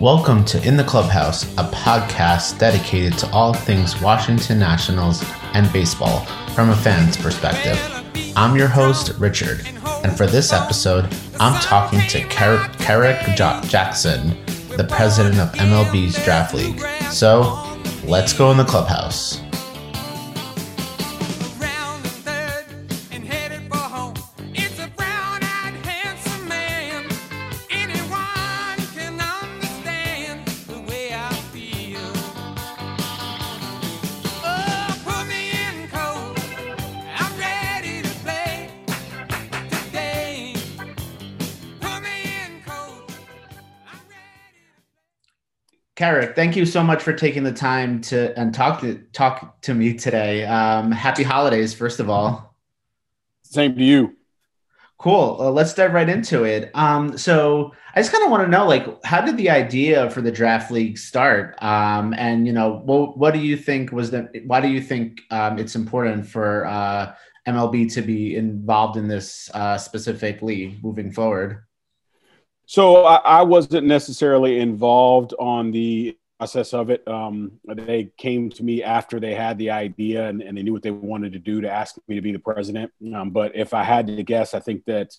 Welcome to In the Clubhouse, a podcast dedicated to all things Washington Nationals and baseball from a fan's perspective. I'm your host, Richard, and for this episode, I'm talking to Kerrick Jackson, the president of MLB's Draft League. So, let's go in the clubhouse. Thank you so much for taking the time to and talk to talk to me today. Um, happy holidays, first of all. Same to you. Cool. Uh, let's dive right into it. Um, so I just kind of want to know, like, how did the idea for the draft league start? Um, and you know, what, what do you think was the? Why do you think um, it's important for uh, MLB to be involved in this uh, specific league moving forward? So I, I, wasn't necessarily involved on the process of it. Um, they came to me after they had the idea and, and, they knew what they wanted to do to ask me to be the president. Um, but if I had to guess, I think that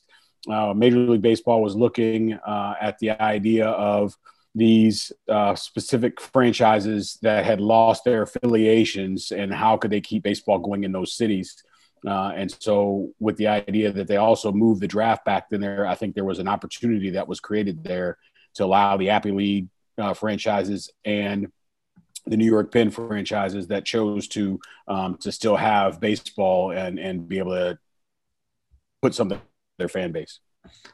uh, Major League Baseball was looking uh, at the idea of these uh, specific franchises that had lost their affiliations and how could they keep baseball going in those cities. Uh, and so, with the idea that they also moved the draft back in there, I think there was an opportunity that was created there to allow the Appy League uh, franchises and the New York Penn franchises that chose to um, to still have baseball and and be able to put something their fan base.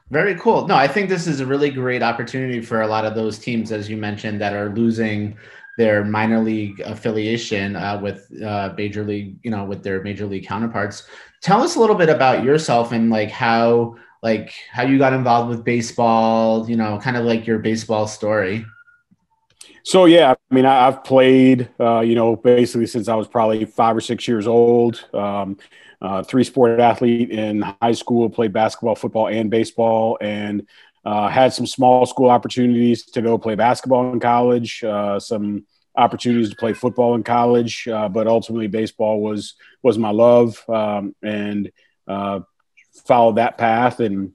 Very cool. No, I think this is a really great opportunity for a lot of those teams, as you mentioned, that are losing their minor league affiliation uh, with uh, major league, you know, with their major league counterparts. Tell us a little bit about yourself and like how like how you got involved with baseball. You know, kind of like your baseball story. So yeah, I mean, I, have played, uh, you know, basically since I was probably five or six years old. Um, uh, three sport athlete in high school, played basketball, football, and baseball, and uh, had some small school opportunities to go play basketball in college, uh, some opportunities to play football in college, uh, but ultimately baseball was was my love, um, and uh, followed that path. And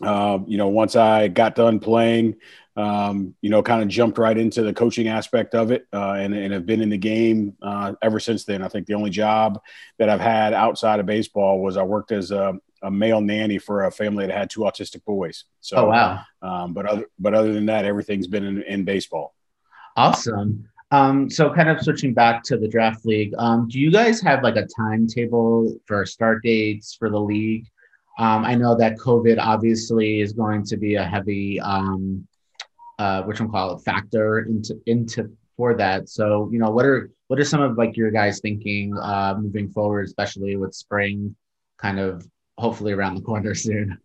uh, you know, once I got done playing, um, you know, kind of jumped right into the coaching aspect of it, uh, and, and have been in the game ever since then. I think the only job that I've had outside of baseball was I worked as a a male nanny for a family that had two autistic boys. So, oh wow! Um, but other but other than that, everything's been in, in baseball. Awesome. Um, so, kind of switching back to the draft league, um, do you guys have like a timetable for start dates for the league? Um, I know that COVID obviously is going to be a heavy, um, uh, which I'm call it factor into into for that. So, you know, what are what are some of like your guys thinking uh, moving forward, especially with spring kind of hopefully around the corner soon.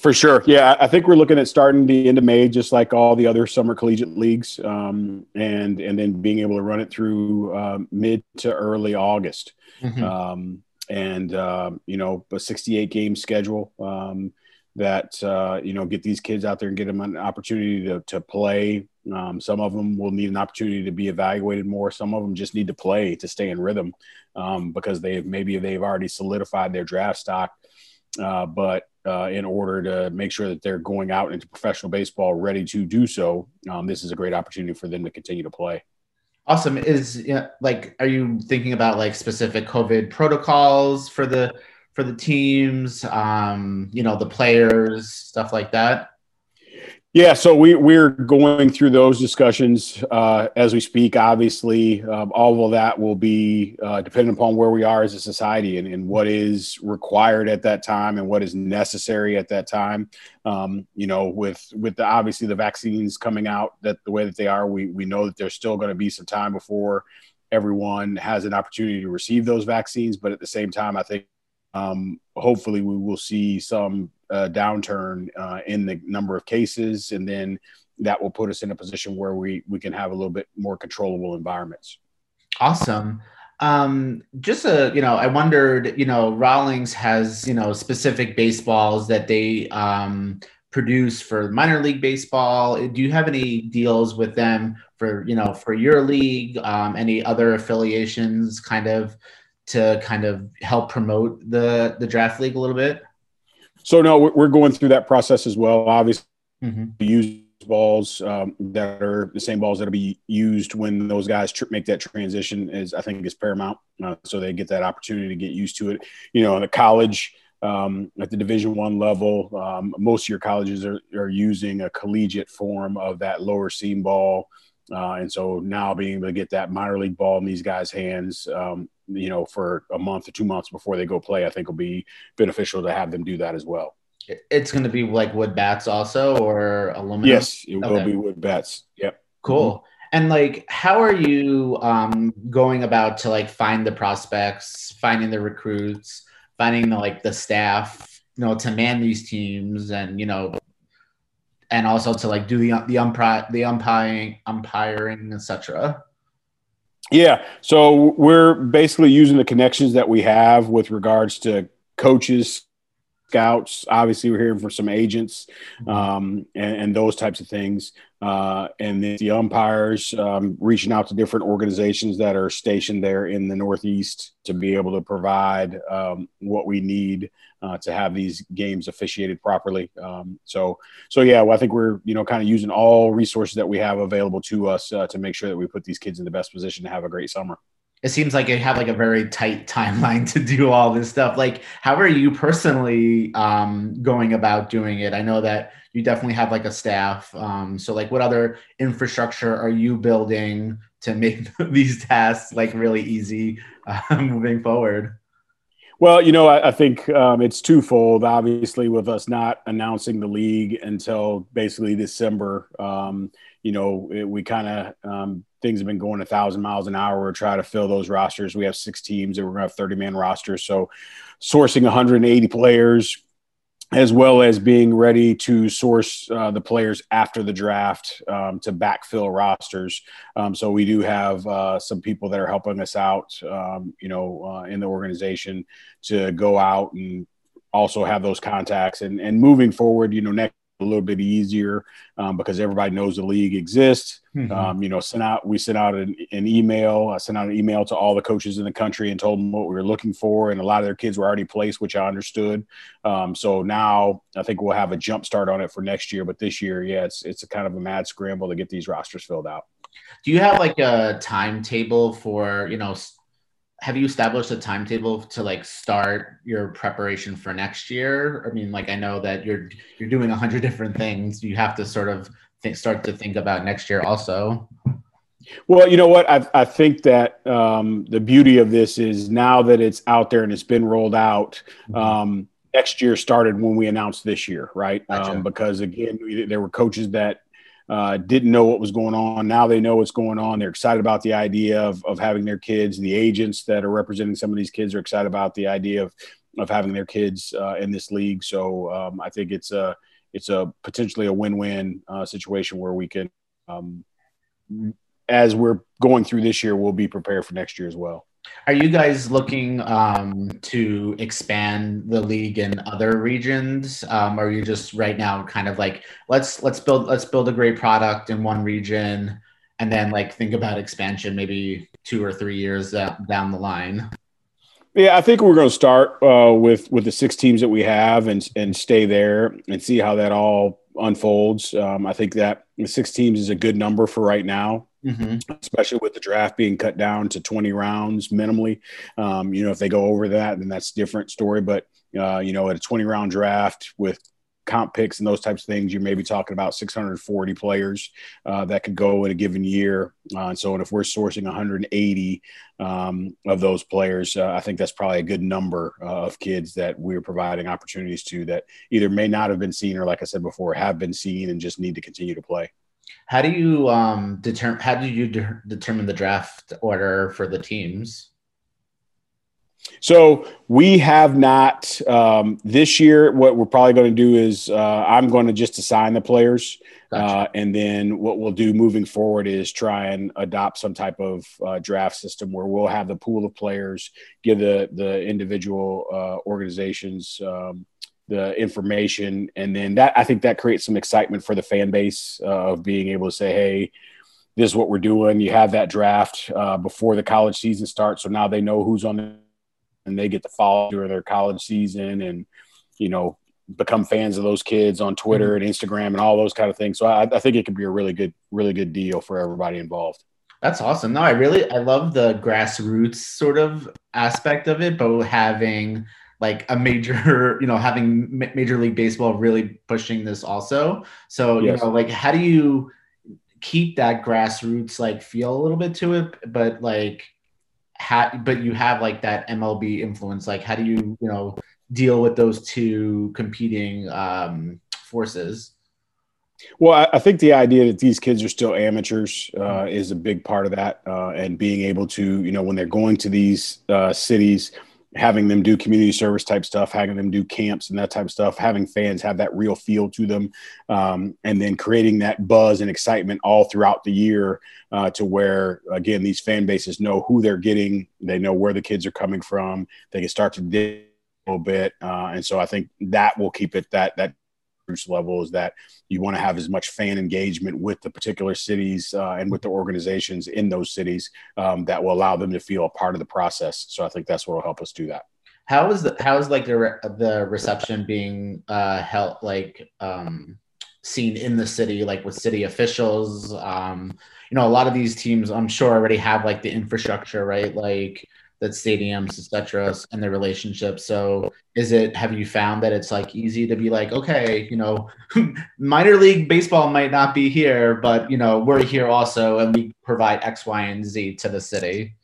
For sure. Yeah. I think we're looking at starting the end of May, just like all the other summer collegiate leagues, um, and, and then being able to run it through uh, mid to early August. Mm-hmm. Um, and, uh, you know, a 68 game schedule um, that, uh, you know, get these kids out there and get them an opportunity to, to play. Um, some of them will need an opportunity to be evaluated more. Some of them just need to play to stay in rhythm um, because they've maybe they've already solidified their draft stock uh, but uh, in order to make sure that they're going out into professional baseball ready to do so, um, this is a great opportunity for them to continue to play. Awesome. Is yeah, like, are you thinking about like specific COVID protocols for the for the teams? Um, you know, the players, stuff like that. Yeah, so we we're going through those discussions uh, as we speak. Obviously, um, all of that will be uh, dependent upon where we are as a society and, and, what is required at that time and what is necessary at that time. Um, you know, with with the obviously the vaccines coming out that the way that they are, we we know that there's still going to be some time before everyone has an opportunity to receive those vaccines. But at the same time, I think um, hopefully we will see some uh, downturn uh, in the number of cases, and then that will put us in a position where we we can have a little bit more controllable environments. Awesome. Um, just a you know, I wondered, you know, Rawlings has you know specific baseballs that they um, produce for minor league baseball? Do you have any deals with them for you know for your league? Um, any other affiliations, kind of to kind of help promote the the draft league a little bit? So no, we're going through that process as well. Obviously, mm-hmm. use balls um, that are the same balls that'll be used when those guys tr- make that transition is I think is paramount. Uh, so they get that opportunity to get used to it. You know, in the college um, at the Division One level, um, most of your colleges are, are using a collegiate form of that lower seam ball. Uh, and so now being able to get that minor league ball in these guys' hands, um, you know, for a month or two months before they go play, I think will be beneficial to have them do that as well. It's going to be like wood bats also, or aluminum. Yes, it will be wood bats. Yep. Cool. Mm-hmm. And like, how are you um, going about to like find the prospects, finding the recruits, finding the like the staff, you know, to man these teams, and you know, and also to like do the the umpire, the umpiring, umpiring, etc. Yeah. So we're basically using the connections that we have with regards to coaches, scouts. Obviously, we're hearing from some agents mm-hmm. um, and, and, those types of things. Uh, and the, the umpires um, reaching out to different organizations that are stationed there in the Northeast to be able to provide um, what we need uh, to have these games officiated properly. Um, so, so yeah, well, I think we're you know kind of using all resources that we have available to us uh, to make sure that we put these kids in the best position to have a great summer it seems like you have like a very tight timeline to do all this stuff. Like how are you personally um, going about doing it? I know that you definitely have like a staff um, so like what other infrastructure are you building to make these tasks like really easy uh, moving forward well, you know, I, I think um, it's twofold. Obviously, with us not announcing the league until basically December, um, you know, it, we kind of um, things have been going a thousand miles an hour. We're trying to fill those rosters. We have six teams, and we're going to have thirty man rosters. So, sourcing 180 players, as well as being ready to source uh, the players after the draft um, to backfill rosters. Um, so we do have uh, some people that are helping us out, um, you know, uh, in the organization to go out and also have those contacts and, and moving forward, you know, next a little bit easier um, because everybody knows the league exists. Mm-hmm. Um, you know, sent out we sent out an, an, email. I sent out an email to all the coaches in the country and told them what we were looking for, and a lot of their kids were already placed, which I understood. Um, so now I think we'll have a jump start on it for next year. But this year, yeah, it's it's a kind of a mad scramble to get these rosters filled out. Do you have like a timetable for you know have you established a timetable to like start your preparation for next year? I mean, like I know that you're you're doing a hundred different things. You have to sort of think, start to think about next year also. Well, you know what? I, I think that um, the beauty of this is now that it's out there and it's been rolled out. Mm-hmm. Um, next year started when we announced this year, right? Gotcha. Um, because again, there were coaches that uh, didn't know what was going on. Now they know what's going on. They're excited about the idea of, of having their kids. The agents that are representing some of these kids are excited about the idea of, of having their kids uh, in this league. So um, I think it's a it's a potentially a win-win uh, situation where we can, um, as we're going through this year, we'll be prepared for next year as well. Are you guys looking um, to expand the league in other regions? Um, or are you just right now kind of like let's let's build let's build a great product in one region and then like think about expansion maybe two or three years down the line? Yeah, I think we're going to start uh, with with the six teams that we have and and stay there and see how that all unfolds. Um, I think that six teams is a good number for right now mm-hmm. especially with the draft being cut down to 20 rounds minimally. Um, you know, if they go over that, then that's different story. But, uh, you know, at a 20 round draft with comp picks and those types of things, you may be talking about 640 players uh, that could go in a given year. Uh, and so, and if we're sourcing 180 um, of those players, uh, I think that's probably a good number uh, of kids that we're providing opportunities to that either may not have been seen or, like I said before, have been seen and just need to continue to play. How do you um, determine? How do you de- determine the draft order for the teams? So we have not um, this year. What we're probably going to do is uh, I'm going to just assign the players, gotcha. uh, and then what we'll do moving forward is try and adopt some type of uh, draft system where we'll have the pool of players, give the the individual uh, organizations um, the information, and then that I think that creates some excitement for the fan base uh, of being able to say, "Hey, this is what we're doing." You have that draft uh, before the college season starts, so now they know who's on, the, and they get to follow during their college season, and you know become fans of those kids on Twitter mm-hmm. and Instagram and all those kind of things. So I, I think it could be a really good, really good deal for everybody involved. That's awesome. No, I really I love the grassroots sort of aspect of it, but having like a major, you know, having Major League Baseball really pushing this also. So, yes. you know, like how do you keep that grassroots like feel a little bit to it, but like how but you have like that MLB influence. Like how do you, you know, deal with those two competing um forces? Well, I, think the idea that these kids are still amateurs uh, is a big part of that, uh, and being able to, you know, when they're going to these uh, cities, having them do community service type stuff, having them do camps and that type of stuff, having fans have that real feel to them, um, and then creating that buzz and excitement all throughout the year uh, to where, again, these fan bases know who they're getting, they know where the kids are coming from, they can start to dig a little bit, uh, and so I think that will keep it that that level is that you want to have as much fan engagement with the particular cities uh, and with the organizations in those cities um, that will allow them to feel a part of the process. So I think that's what will help us do that. How is the how is like the re- the reception being uh, held like um, seen in the city, like with city officials? Um, you know, a lot of these teams, I'm sure, already have like the infrastructure, right? Like that stadiums, etc., and their relationship. So, is it? Have you found that it's like easy to be like, okay, you know, minor league baseball might not be here, but you know, we're here also, and we provide X, Y, and Z to the city.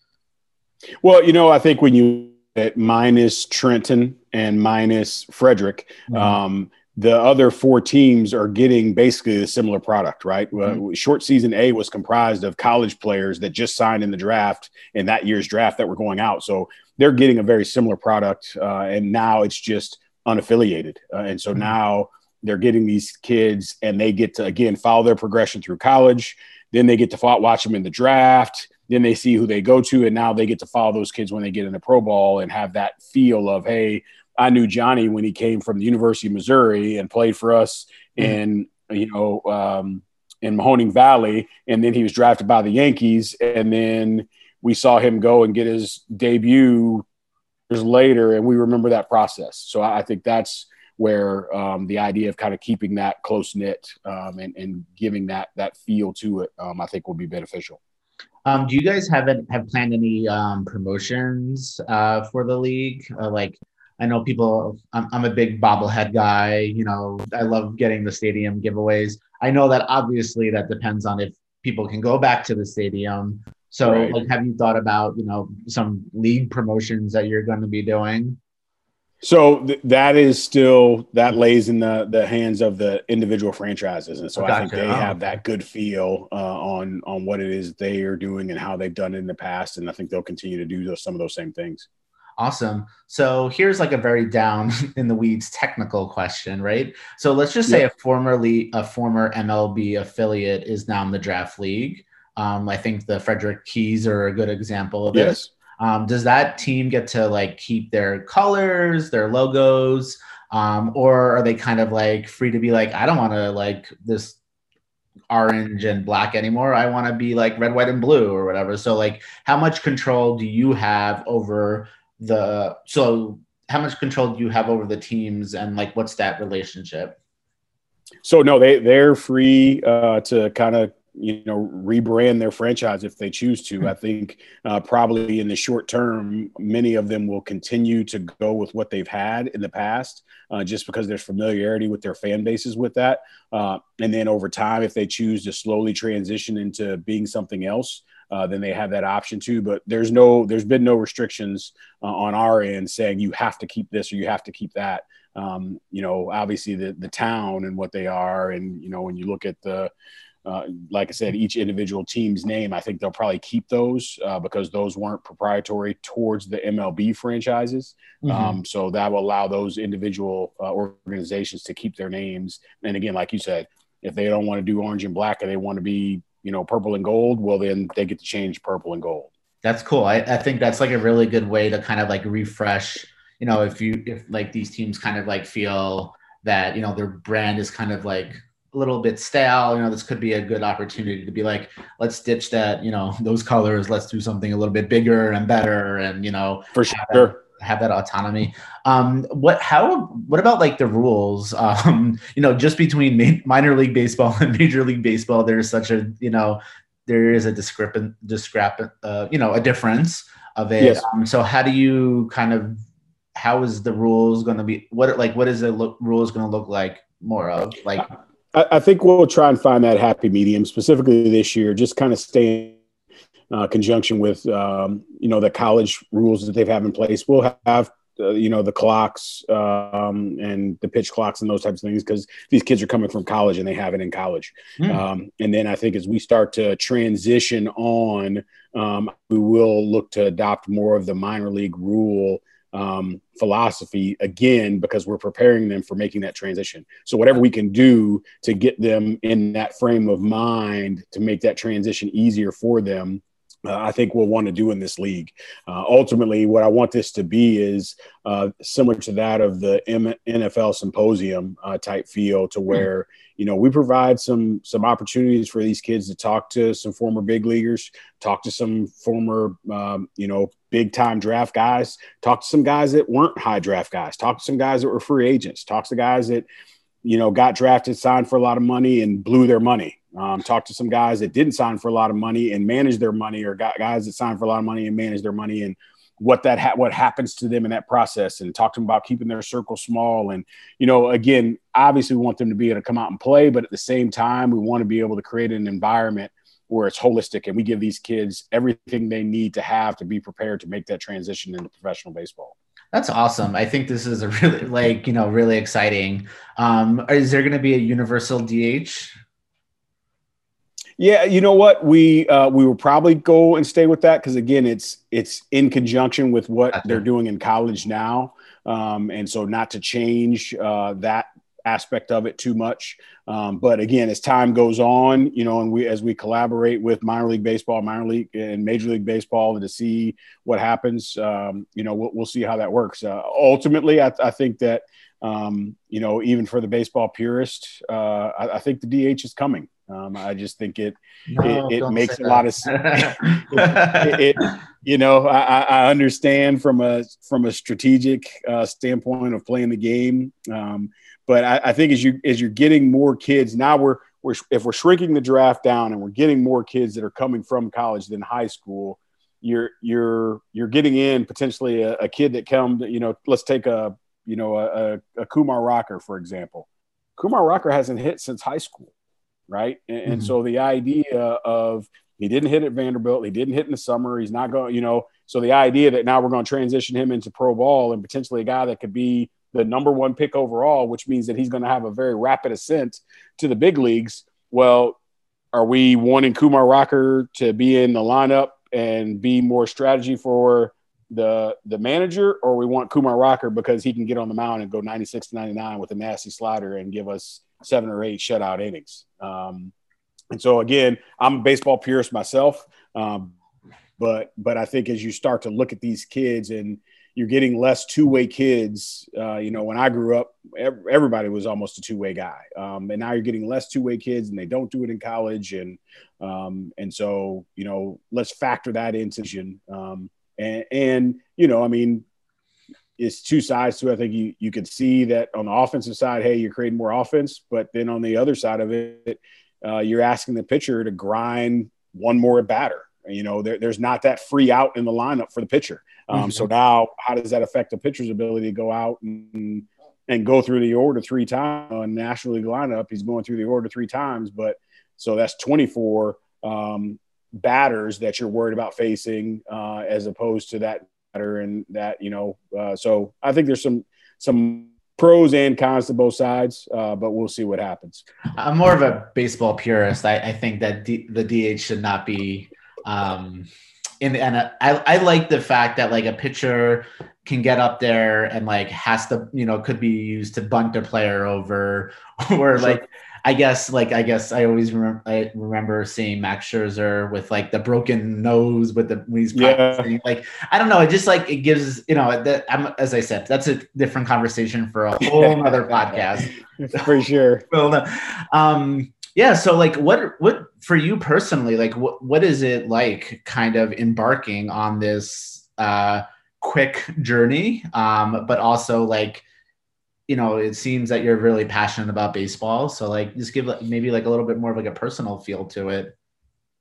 Well, you know, I think when you at minus Trenton and minus Frederick, mm-hmm. um, the other four teams are getting basically a similar product, right? Mm-hmm. Uh, short season A was comprised of college players that just signed in the draft in that year's draft that were going out. So they're getting a very similar product. Uh, and now it's just unaffiliated. Uh, and so mm-hmm. now they're getting these kids and they get to, again, follow their progression through college. Then they get to watch them in the draft. Then they see who they go to. And now they get to follow those kids when they get in the pro ball and have that feel of, hey, I knew Johnny when he came from the University of Missouri and played for us mm-hmm. in you know um, in Mahoning Valley, and then he was drafted by the Yankees, and then we saw him go and get his debut years later, and we remember that process. So I, think that's where um, the idea of kind of keeping that close knit um, and, and, giving that that feel to it, um, I think will be beneficial. Um, do you guys have have planned any um, promotions uh, for the league? Uh, like I know people, I'm, I'm a big bobblehead guy. You know, I love getting the stadium giveaways. I know that obviously that depends on if people can go back to the stadium. So, right. like, have you thought about, you know, some league promotions that you're going to be doing? So th- that is still that lays in the the hands of the individual franchises, and so gotcha. I think they oh, have that good feel uh, on on what it is they are doing and how they've done it in the past, and I think they'll continue to do those, some of those same things. Awesome. So here's like a very down in the weeds technical question, right? So let's just say a formerly a former MLB affiliate is now in the draft league. Um, I think the Frederick Keys are a good example of yes. this. Um, does that team get to like keep their colors, their logos, um, or are they kind of like free to be like, I don't want to like this orange and black anymore. I want to be like red, white, and blue or whatever. So like, how much control do you have over the so how much control do you have over the teams and like what's that relationship? So no they they're free uh, to kind of you know rebrand their franchise if they choose to. Hmm. i think uh, probably in the short term many of them will continue to go with what they've had in the past uh, just because there's familiarity with their fan bases with that. Uh, and then over time if they choose to slowly transition into being something else uh, then they have that option too. But there's no, there's been no restrictions uh, on our end saying you have to keep this or you have to keep that. Um, you know, obviously the the town and what they are, and you know when you look at the, uh, like I said, each individual team's name, I think they'll probably keep those uh, because those weren't proprietary towards the MLB franchises. Mm-hmm. Um, so that will allow those individual uh, organizations to keep their names. And again, like you said, if they don't want to do orange and black and they want to be you know, purple and gold, well, then they get to change purple and gold. That's cool. I, I think that's like a really good way to kind of like refresh, you know, if you if like these teams kind of like feel that you know their brand is kind of like a little bit stale, you know, this could be a good opportunity to be like, let's ditch that, you know, those colors. Let's do something a little bit bigger and better, and you know, for sure have that autonomy. Um, what how what about like the rules? Um, you know, just between ma- minor league baseball and major league baseball, there's such a you know there is a discrepant discrepant uh, you know a difference of it. Yes. Um, so how do you kind of how is the rules going to be? What like what is the look, rules going to look like more of like? I, I think we'll try and find that happy medium specifically this year. Just kind of staying uh, conjunction with um, you know the college rules that they've have in place. We'll have uh, you know the clocks um, and the pitch clocks and those types of things because these kids are coming from college and they have it in college. Mm. Um, and then I think as we start to transition on, um, we will look to adopt more of the minor league rule um, philosophy again because we're preparing them for making that transition. So whatever we can do to get them in that frame of mind to make that transition easier for them uh, I think we'll want to do in this league. Uh, ultimately, what I want this to be is uh, similar to that of the M- NFL symposium uh, type feel, to hmm. where mm. you know we provide some some opportunities for these kids to talk to some former big leaguers, talk to some former um, you know big time draft guys, talk to some guys that weren't high draft guys, talk to some guys that were free agents, talk to guys that you know got drafted, signed for a lot of money, and blew their money. Um, talked to some guys that didn't sign for a lot of money and manage their money, or got guys that signed for a lot of money and manage their money, and what that ha- what happens to them in that process. And talk to them about keeping their circle small. And you know, again, obviously, we want them to be able to come out and play, but at the same time, we want to be able to create an environment where it's holistic and we give these kids everything they need to have to be prepared to make that transition into professional baseball. That's awesome. I think this is a really like, you know, really exciting. Um, is there going to be a universal DH? Yeah, you know what? We uh, we will probably go and stay with that because again, it's it's in conjunction with what they're doing in college now, um, and so not to change uh, that aspect of it too much. Um, but again, as time goes on, you know, and we as we collaborate with minor league baseball, minor league and major league baseball and to see what happens, um, you know, we'll, we'll, see how that works. Uh, ultimately, I, I, think that um, you know, even for the baseball purist, uh, I, I, think the DH is coming. Um, I just think it no, it, it makes a that. lot of sense. it, it, you know, I, I, understand from a from a strategic uh, standpoint of playing the game, um, but I, I, think as you as you're getting more kids now, we're we're if we're shrinking the draft down and we're getting more kids that are coming from college than high school, you're you're you're getting in potentially a, a kid that come. You know, let's take a you know a, a Kumar Rocker for example. Kumar Rocker hasn't hit since high school right? And, mm-hmm. and, so the idea of he didn't hit at Vanderbilt, he didn't hit in the summer, he's not going, you know. So the idea that now we're going to transition him into pro ball and potentially a guy that could be the number one pick overall, which means that he's going to have a very rapid ascent to the big leagues. Well, are we wanting Kumar Rocker to be in the lineup and be more strategy for the the manager, or we want Kumar Rocker because he can get on the mound and go 96 to 99 with a nasty slider and give us seven or eight shutout innings. Um, and so again, I'm a baseball purist myself, um, but but I think as you start to look at these kids and you're getting less two-way kids. Uh, you know, when I grew up, everybody was almost a two-way guy, um, and now you're getting less two-way kids, and they don't do it in college, and um, and so you know, let's factor that into um, and, and you know, I mean, it's two sides to it. I think you you could see that on the offensive side, hey, you're creating more offense, but then on the other side of it, uh, you're asking the pitcher to grind one more batter. You know, there, there's not that free out in the lineup for the pitcher. Um, mm-hmm. So now, how does that affect the pitcher's ability to go out and and go through the order three times on National League lineup? He's going through the order three times, but so that's 24 um, batters that you're worried about facing, uh, as opposed to that batter and that you know uh, so i think there's some some pros and cons to both sides uh, but we'll see what happens i'm more of a baseball purist i, I think that D, the dh should not be um in and I, I like the fact that like a pitcher can get up there and like has to you know could be used to bunt a player over or like I guess like I guess I always remember I remember seeing Max Scherzer with like the broken nose with the when he's practicing. Yeah. Like I don't know, it just like it gives you know that I'm as I said that's a different conversation for a whole other podcast for sure. well, no. um, yeah. So like, what what for you personally? Like, what what is it like, kind of embarking on this uh, quick journey, um, but also like you know, it seems that you're really passionate about baseball. So like, just give maybe like a little bit more of like a personal feel to it.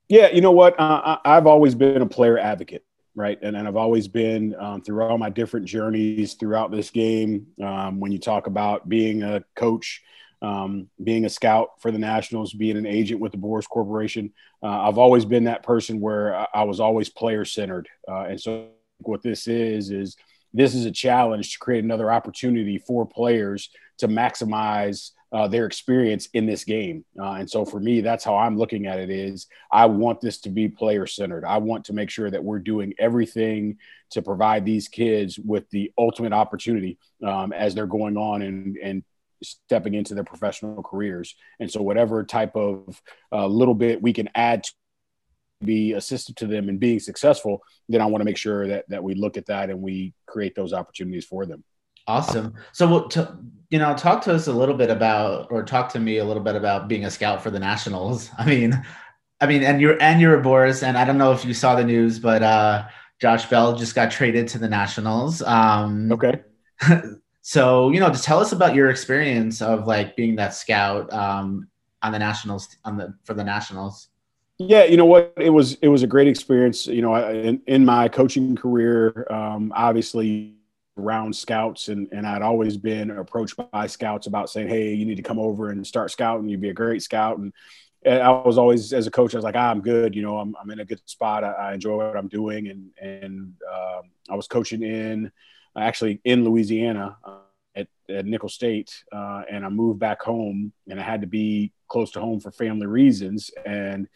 Yeah, you know what? Uh, I've always been a player advocate, right? And, and I've always been um, through all my different journeys throughout this game. Um, when you talk about being a coach, um, being a scout for the Nationals, being an agent with the Boras Corporation, uh, I've always been that person where I was always player centered. Uh, and so what this is is this is a challenge to create another opportunity for players to maximize uh, their experience in this game. Uh, and so for me, that's how I'm looking at it is I want this to be player centered. I want to make sure that we're doing everything to provide these kids with the ultimate opportunity um, as they're going on and, and stepping into their professional careers. And so whatever type of uh, little bit we can add to be assistive to them in being successful, then I want to make sure that that we look at that and we create those opportunities for them. Awesome. So, to, you know, talk to us a little bit about, or talk to me a little bit about being a scout for the Nationals. I mean, I mean, and you're and you're a Boras, and I don't know if you saw the news, but uh, Josh Bell just got traded to the Nationals. Um, okay. so, you know, to tell us about your experience of like being that scout um, on the Nationals on the for the Nationals. Yeah, you know what? It was it was a great experience. You know, in, in my coaching career, um, obviously around scouts, and and I'd always been approached by scouts about saying, "Hey, you need to come over and start scouting. You'd be a great scout." And, I was always, as a coach, I was like, ah, "I'm good. You know, I'm I'm in a good spot. I, I enjoy what I'm doing." And and um, I was coaching in actually in Louisiana. Uh, at, at Nicholls State, uh, and I moved back home, and I had to be close to home for family reasons. And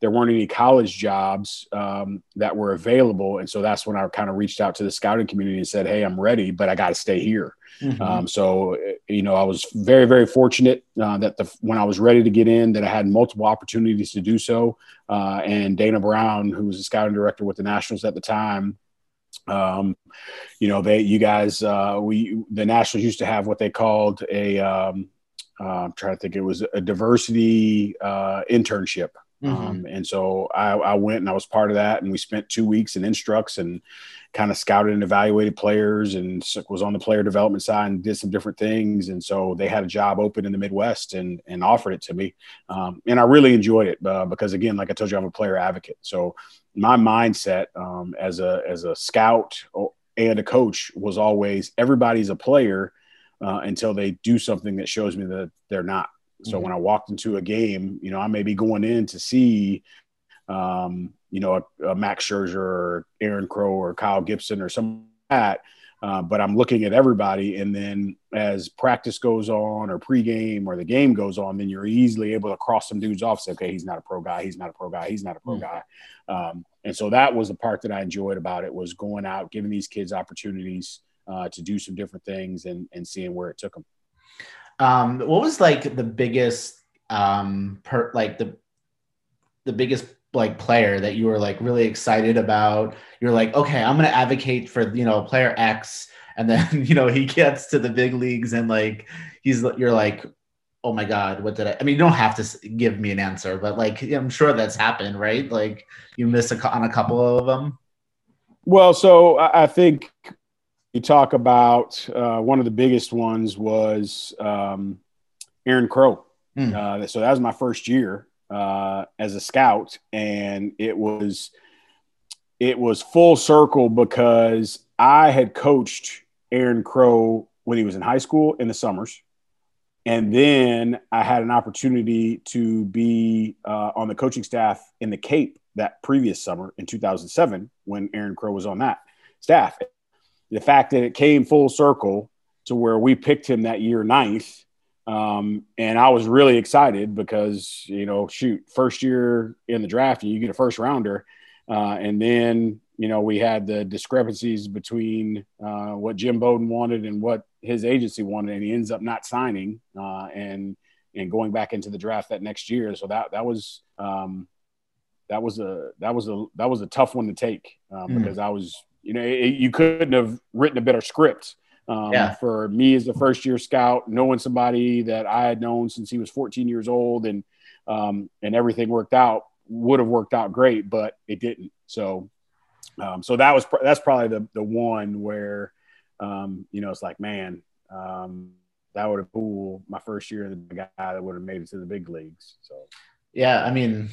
there weren't any college jobs um, that were available. And so that's when I kind of reached out to the scouting community and said, Hey, I'm ready, but I got to stay here. Mm-hmm. Um, so, you know, I was very, very fortunate uh, that the, when I was ready to get in, that I had multiple opportunities to do so. Uh, and Dana Brown, who was the scouting director with the Nationals at the time, um, you know, they, you guys, uh, we, the Nationals used to have what they called a, um, uh, I'm trying to think, it was a diversity uh, internship. Mm-hmm. Um, and so I, I, went and I was part of that, and we spent two weeks in instructs and kind of scouted and evaluated players, and was on the player development side and did some different things. And so they had a job open in the Midwest and and offered it to me, um, and I really enjoyed it uh, because again, like I told you, I'm a player advocate. So my mindset um, as a as a scout and a coach was always everybody's a player uh, until they do something that shows me that they're not. So mm-hmm. when I walked into a game, you know, I may be going in to see, um, you know, a, a, Max Scherzer or Aaron Crow or Kyle Gibson or some that. Uh, but I'm looking at everybody, and then as practice goes on, or pregame, or the game goes on, then you're easily able to cross some dudes off. Say, okay, he's not a pro guy. He's not a pro guy. He's not a pro mm-hmm. guy. Um, and so that was the part that I enjoyed about it was going out, giving these kids opportunities uh, to do some different things, and and seeing where it took them. Um, what was like the biggest um per like the the biggest like player that you were like really excited about? You're like, okay, I'm gonna advocate for you know player X, and then you know he gets to the big leagues and like he's you're like, oh my god, what did I? I mean, you don't have to give me an answer, but like I'm sure that's happened, right? Like you miss a, on a couple of them. Well, so I think you talk about uh, one of the biggest ones was um, Aaron Crow. Mm. Uh, so that was my first year uh, as a scout, and it was it was full circle because I had coached Aaron Crow when he was in high school in the summers. And then I had an opportunity to be uh, on the coaching staff in the Cape that previous summer in 2007 when Aaron Crow was on that staff the fact that it came full circle to where we picked him that year ninth. Um, and I was really excited because, you know, shoot, first year in the draft, you get a first rounder. Uh, and then, you know, we had the discrepancies between uh, what Jim Bowden wanted and what his agency wanted, and he ends up not signing. Uh, and and going back into the draft that next year. So that that was um, that was a that was a that was a tough one to take um, mm. because I was you know it, you couldn't have written a better script. Um, yeah. For me as a first year scout, knowing somebody that I had known since he was 14 years old and um, and everything worked out would have worked out great, but it didn't. So um, so that was that's probably the the one where um, you know it's like man um, that would have cool my first year the guy that would have made it to the big leagues. So yeah, I mean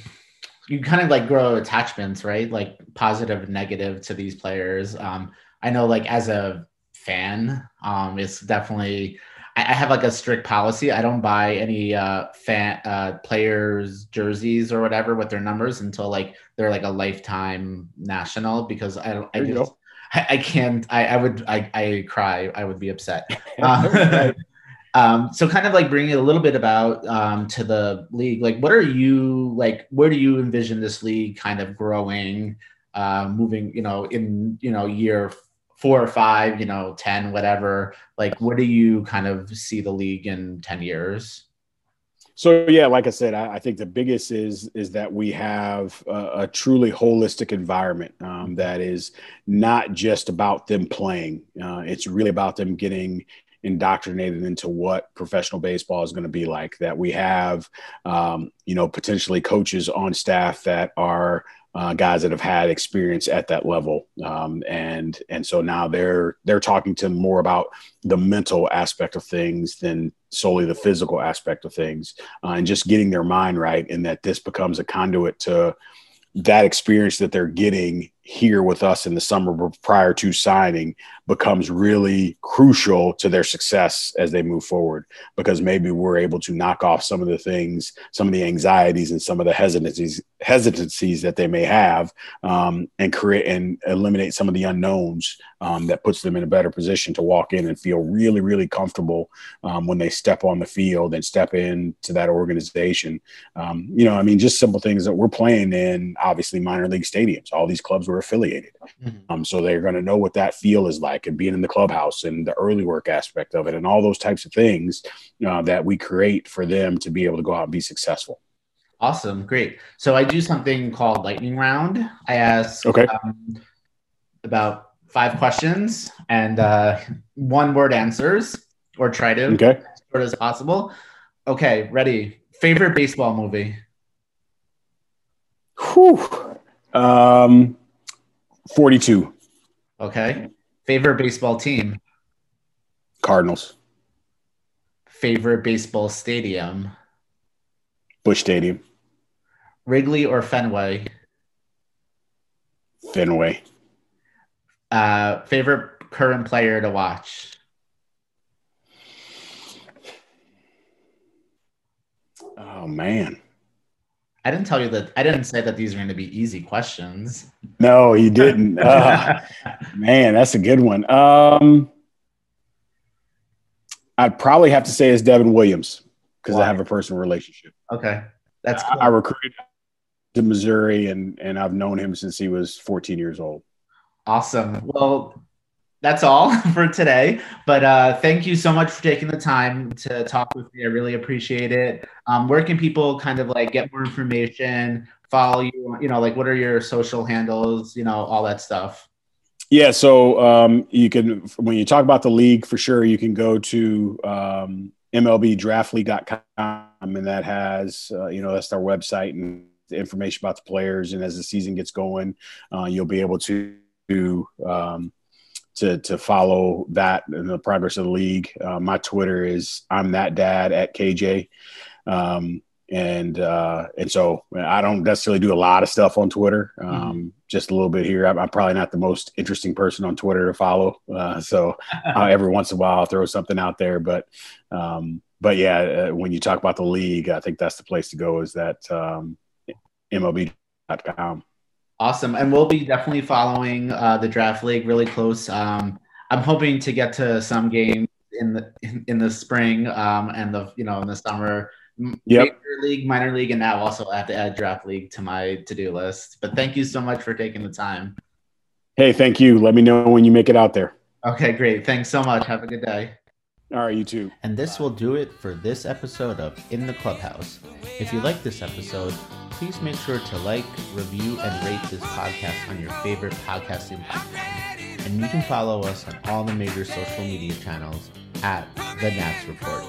you kind of like grow attachments, right? Like positive and negative to these players. Um, I know like as a fan, um, it's definitely I, I have like a strict policy. I don't buy any uh fan uh players jerseys or whatever with their numbers until like they're like a lifetime national because I don't I just I, I, can't I, I would I, I cry I would be upset. Um, um, so kind of like bringing a little bit about um, to the league like what are you like where do you envision this league kind of growing uh, moving you know in you know year four or five, you know, 10, whatever, like what do you kind of see the league in 10 years? So yeah, like I said, I, I, think the biggest is is that we have a, a truly holistic environment um, that is not just about them playing. Uh, it's really about them getting indoctrinated into what professional baseball is going to be like. That we have, um, you know, potentially coaches on staff that are uh, guys that have had experience at that level, um, and and so now they're they're talking to more about the mental aspect of things than solely the physical aspect of things, uh, and just getting their mind right, and that this becomes a conduit to that experience that they're getting here with us in the summer prior to signing becomes really crucial to their success as they move forward because maybe we're able to knock off some of the things some of the anxieties and some of the hesitancies hesitancies that they may have um, and create and eliminate some of the unknowns um, that puts them in a better position to walk in and feel really really comfortable um, when they step on the field and step into that organization um, you know i mean just simple things that we're playing in obviously minor league stadiums all these clubs were affiliated. Mm-hmm. Um, so they're going to know what that feel is like and being in the clubhouse and the early work aspect of it and all those types of things uh, that we create for them to be able to go out and be successful. Awesome. Great. So I do something called lightning round. I ask okay. Um, about five questions and uh, one word answers or try to okay. as short as possible. Okay, ready. Favorite baseball movie? Whew. Um, 42. Okay. Favorite baseball team? Cardinals. Favorite baseball stadium? Busch Stadium. Wrigley or Fenway? Fenway. Uh, favorite current player to watch? Oh man. I didn't tell you that. I didn't say that these are going to be easy questions. No, you didn't. Uh, man, that's a good one. Um, I'd probably have to say it's Devin Williams because I have a personal relationship. Okay, that's cool. I, I recruited to Missouri, and and I've known him since he was 14 years old. Awesome. Well, that's all for today. But uh, thank you so much for taking the time to talk with me. I really appreciate it. Um, where can people kind of like get more information, follow you? You know, like what are your social handles? You know, all that stuff. Yeah, so um, you can when you talk about the league for sure, you can go to um, MLBDraftLeague.com, and that has uh, you know that's our website and the information about the players. And as the season gets going, uh, you'll be able to um, to to follow that and the progress of the league. Uh, my Twitter is I'm that dad at KJ, um, and uh, and so I don't necessarily do a lot of stuff on Twitter. Um, mm-hmm. Just a little bit here. I'm, I'm, probably not the most interesting person on Twitter to follow. Uh, so uh, every once in a while I'll throw something out there, but. Um, but yeah, uh, when you talk about the league, I think that's the place to go. Is that um, MLB.com. Awesome, and we'll be definitely following uh, the draft league really close. Um, I'm hoping to get to some games in the in, in the spring um, and the you know in the summer. Yep. Major league, minor league, and now also I have to add draft league to my to do list. But thank you so much for taking the time. Hey, thank you. Let me know when you make it out there. Okay, great. Thanks so much. Have a good day. All right, you too. And this will do it for this episode of In the Clubhouse. If you like this episode, please make sure to like, review, and rate this podcast on your favorite podcasting platform. And you can follow us on all the major social media channels at The Nats Report.